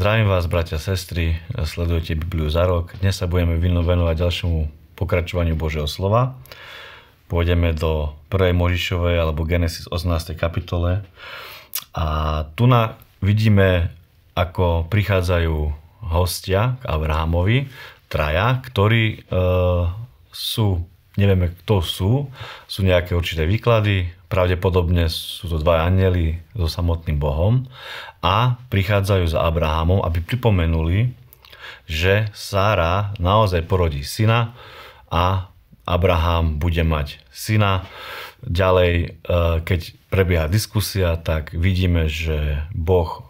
Zdravím vás, bratia a sestry, sledujete Bibliu za rok. Dnes sa budeme venovať ďalšiemu pokračovaniu Božieho slova. Pôjdeme do 1. Možišovej alebo Genesis 18. kapitole. A tu na vidíme, ako prichádzajú hostia k Abrahamovi, traja, ktorí e, sú, nevieme kto sú, sú nejaké určité výklady, pravdepodobne sú to dva anieli so samotným Bohom. A prichádzajú za Abrahamom, aby pripomenuli, že Sára naozaj porodí syna a Abraham bude mať syna. Ďalej, e, keď prebieha diskusia, tak vidíme, že Boh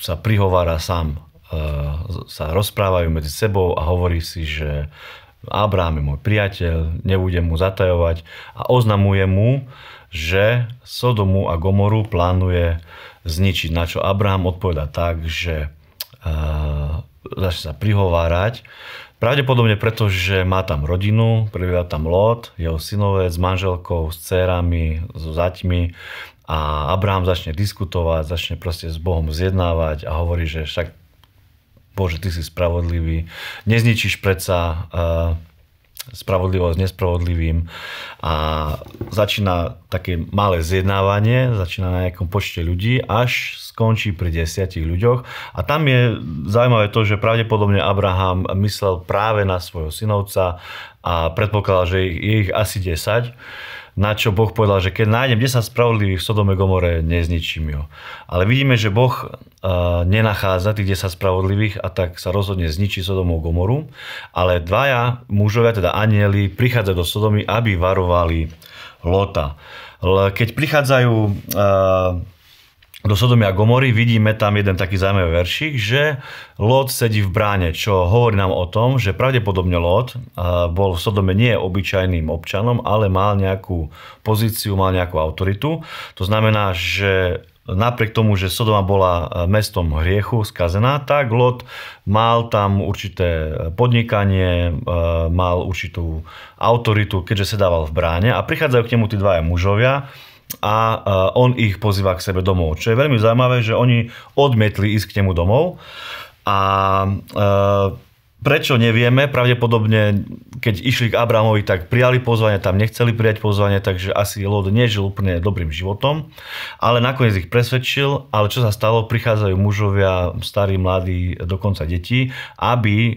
sa prihovára sám, e, sa rozprávajú medzi sebou a hovorí si, že Abraham je môj priateľ, nebudem mu zatajovať a oznamuje mu, že Sodomu a Gomoru plánuje zničiť. Na čo Abraham odpoveda tak, že uh, začne sa prihovárať. Pravdepodobne preto, že má tam rodinu, prebýva tam Lot, jeho synovec s manželkou, s dcerami, so zaťmi a Abraham začne diskutovať, začne proste s Bohom zjednávať a hovorí, že však Bože, ty si spravodlivý, nezničíš predsa uh, spravodlivosť nespravodlivým. A začína také malé zjednávanie, začína na nejakom počte ľudí, až skončí pri desiatich ľuďoch. A tam je zaujímavé to, že pravdepodobne Abraham myslel práve na svojho synovca a predpokladal, že je ich asi 10 na čo Boh povedal, že keď nájdem 10 spravodlivých v Sodome Gomore, nezničím ju. Ale vidíme, že Boh uh, nenachádza tých 10 spravodlivých a tak sa rozhodne zničiť Sodomu Gomoru, ale dvaja mužovia, teda anieli, prichádzajú do Sodomy, aby varovali Lota. Keď prichádzajú uh, do Sodomy a Gomory vidíme tam jeden taký zaujímavý veršik, že Lot sedí v bráne, čo hovorí nám o tom, že pravdepodobne Lot bol v Sodome nie obyčajným občanom, ale mal nejakú pozíciu, mal nejakú autoritu. To znamená, že napriek tomu, že Sodoma bola mestom hriechu, skazená, tak Lot mal tam určité podnikanie, mal určitú autoritu, keďže sedával v bráne a prichádzajú k nemu tí dvaja mužovia, a on ich pozýva k sebe domov. Čo je veľmi zaujímavé, že oni odmietli ísť k nemu domov a Prečo nevieme, pravdepodobne keď išli k Abrahamovi, tak prijali pozvanie, tam nechceli prijať pozvanie, takže asi Lot nežil úplne dobrým životom, ale nakoniec ich presvedčil, ale čo sa stalo, prichádzajú mužovia, starí, mladí, dokonca deti, aby e,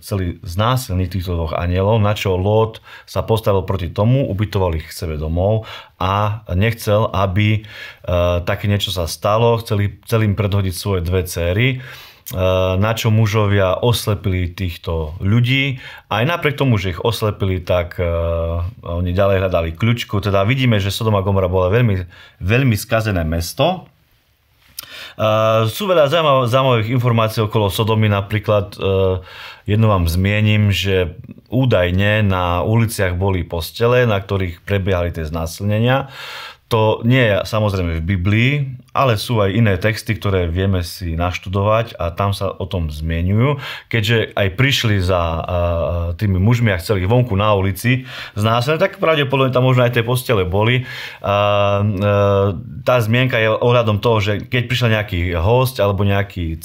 chceli znásilniť týchto dvoch anielov, na čo Lot sa postavil proti tomu, ubytoval ich k sebe domov a nechcel, aby e, také niečo sa stalo, chceli, chceli im predhodiť svoje dve céry na čo mužovia oslepili týchto ľudí. Aj napriek tomu, že ich oslepili, tak uh, oni ďalej hľadali kľúčku. Teda vidíme, že Sodoma Gomora bola veľmi, veľmi skazené mesto. Uh, sú veľa zaujímavých, informácií okolo Sodomy, napríklad jednu vám zmienim, že údajne na uliciach boli postele, na ktorých prebiehali tie znásilnenia. To nie je samozrejme v Biblii, ale sú aj iné texty, ktoré vieme si naštudovať a tam sa o tom zmienujú. Keďže aj prišli za tými mužmi a chceli vonku na ulici znásilniť, tak pravdepodobne tam možno aj tie postele boli. Tá zmienka je ohľadom toho, že keď prišiel nejaký host alebo nejaký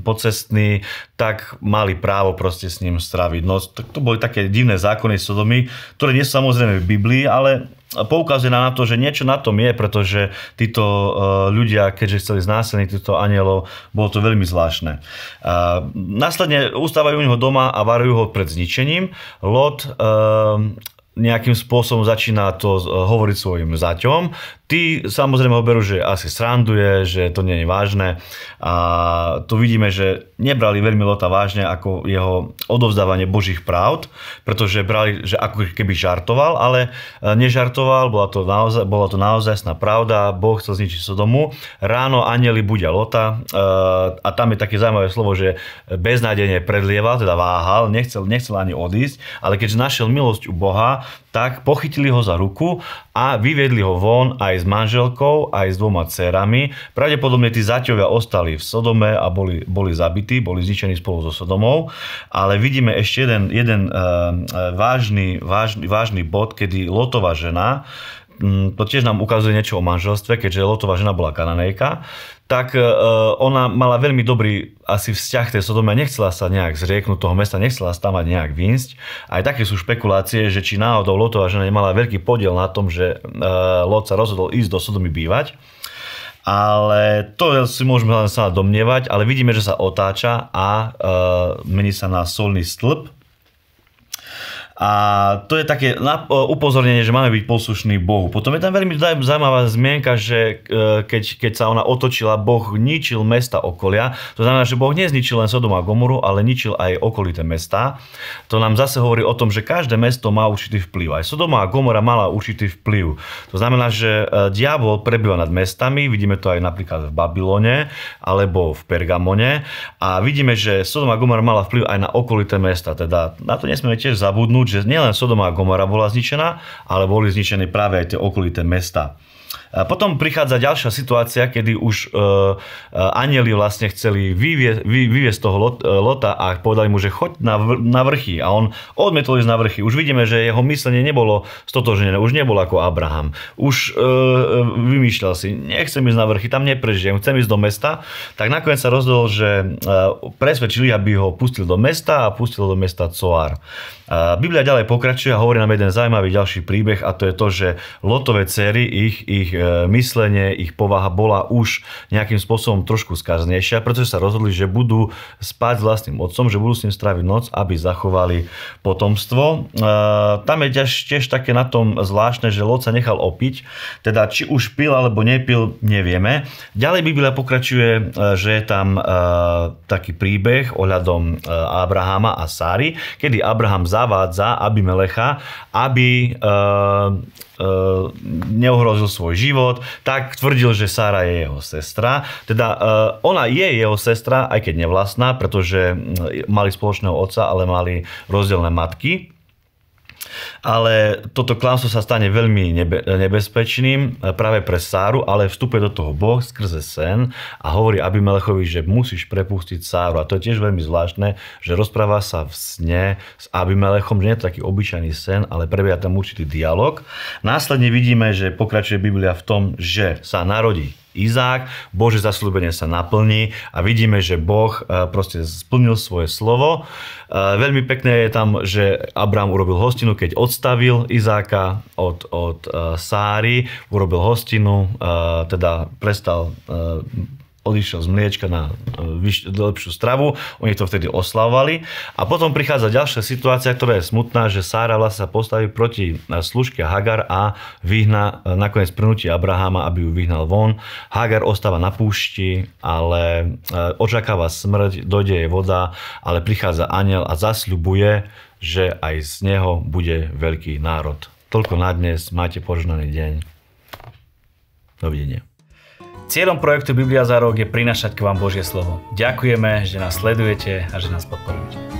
pocestný, tak mali právo proste s ním straviť noc. To boli také divné zákony Sodomy, ktoré nie sú samozrejme v Biblii, ale poukazuje na to, že niečo na tom je, pretože títo e, ľudia, keďže chceli znásilniť týchto anielov, bolo to veľmi zvláštne. Následne ustávajú u neho doma a varujú ho pred zničením. Lot e, nejakým spôsobom začína to hovoriť svojim zaťom. Tí samozrejme ho berú, že asi sranduje, že to nie je vážne a tu vidíme, že nebrali veľmi Lota vážne ako jeho odovzdávanie Božích pravd, pretože brali, že ako keby žartoval, ale e, nežartoval, bola to naozaj, bola to naozaj pravda, Boh chcel zničiť Sodomu. Ráno anieli budia Lota e, a tam je také zaujímavé slovo, že beznádejne predlieval, teda váhal, nechcel, nechcel ani odísť, ale keďže našiel milosť u Boha, tak pochytili ho za ruku a vyviedli ho von aj s manželkou, aj s dvoma dcerami. Pravdepodobne tí zaťovia ostali v Sodome a boli, boli zabití, boli zničení spolu so Sodomou. Ale vidíme ešte jeden, jeden uh, vážny, vážny, vážny bod, kedy Lotová žena to tiež nám ukazuje niečo o manželstve, keďže Lotová žena bola kananejka, tak e, ona mala veľmi dobrý asi vzťah tej Sodome, nechcela sa nejak zrieknúť toho mesta, nechcela stávať nejak výjsť. Aj také sú špekulácie, že či náhodou Lotová žena nemala veľký podiel na tom, že Lot sa rozhodol ísť do Sodomy bývať. Ale to si môžeme sa domnievať, ale vidíme, že sa otáča a mení sa na solný stĺp, a to je také upozornenie, že máme byť poslušní Bohu. Potom je tam veľmi zaujímavá zmienka, že e, keď, keď sa ona otočila, Boh ničil mesta okolia. To znamená, že Boh nezničil len Sodom a Gomoru, ale ničil aj okolité mesta. To nám zase hovorí o tom, že každé mesto má určitý vplyv. Aj Sodoma a Gomora mala určitý vplyv. To znamená, že e, diabol prebýva nad mestami, vidíme to aj napríklad v Babylone alebo v Pergamone a vidíme, že Sodoma a Gomora mala vplyv aj na okolité mesta. Teda na to nesmieme tiež zabudnúť, že nielen Sodoma a Gomora bola zničená, ale boli zničené práve aj tie okolité mesta. Potom prichádza ďalšia situácia, kedy už uh, vlastne chceli vyvie, vy, vyviesť toho uh, Lota a povedali mu, že choď na, vr, na vrchy. A on odmietol ísť na vrchy. Už vidíme, že jeho myslenie nebolo stotožené, už nebol ako Abraham. Už vymýšľal si, nechcem ísť na vrchy, tam neprežijem, chcem ísť do mesta. Tak nakoniec sa rozhodol, že presvedčili, aby ho pustil do mesta a pustil do mesta Coar. Biblia ďalej pokračuje a hovorí nám jeden zaujímavý ďalší príbeh a to je to, že Lotové cery, ich, ich e, myslenie, ich povaha bola už nejakým spôsobom trošku skaznejšia, pretože sa rozhodli, že budú spať s vlastným otcom, že budú s ním stráviť noc, aby zachovali potomstvo. Tam je tiež, také na tom zvláštne, že Lot sa nechal opiť, teda či už pil alebo nepil, nevieme. Ďalej Biblia pokračuje, e, že je tam taký príbeh ohľadom Abrahama a Sáry, kedy Abraham za zavádza Abimelecha, aby neohrozil svoj život, tak tvrdil, že Sára je jeho sestra. Teda uh, ona je jeho sestra, aj keď nevlastná, pretože mali spoločného otca, ale mali rozdielne matky ale toto klamstvo sa stane veľmi nebe, nebezpečným e, práve pre Sáru, ale vstupuje do toho Boh skrze sen a hovorí Abimelechovi, že musíš prepustiť Sáru. A to je tiež veľmi zvláštne, že rozpráva sa v sne s Abimelechom, že nie je to taký obyčajný sen, ale prebieha tam určitý dialog. Následne vidíme, že pokračuje Biblia v tom, že sa narodí Izák, Bože zaslúbenie sa naplní a vidíme, že Boh e, proste splnil svoje slovo. E, veľmi pekné je tam, že Abraham urobil hostinu, keď odstavil Izáka od, od e, Sáry, urobil hostinu, teda prestal odišiel z mliečka na e, vyš- lepšiu stravu, oni to vtedy oslavovali. A potom prichádza ďalšia situácia, ktorá je smutná, že Sára vlastne sa postaví proti e, služke Hagar a vyhna e, nakoniec prinúti Abrahama, aby ju vyhnal von. Hagar ostáva na púšti, ale očakáva smrť, dojde jej voda, ale prichádza aniel a zasľubuje, že aj z neho bude veľký národ. Toľko na dnes, máte požehnaný deň. Dovidenia. Cieľom projektu Biblia za rok je prinašať k vám Božie slovo. Ďakujeme, že nás sledujete a že nás podporujete.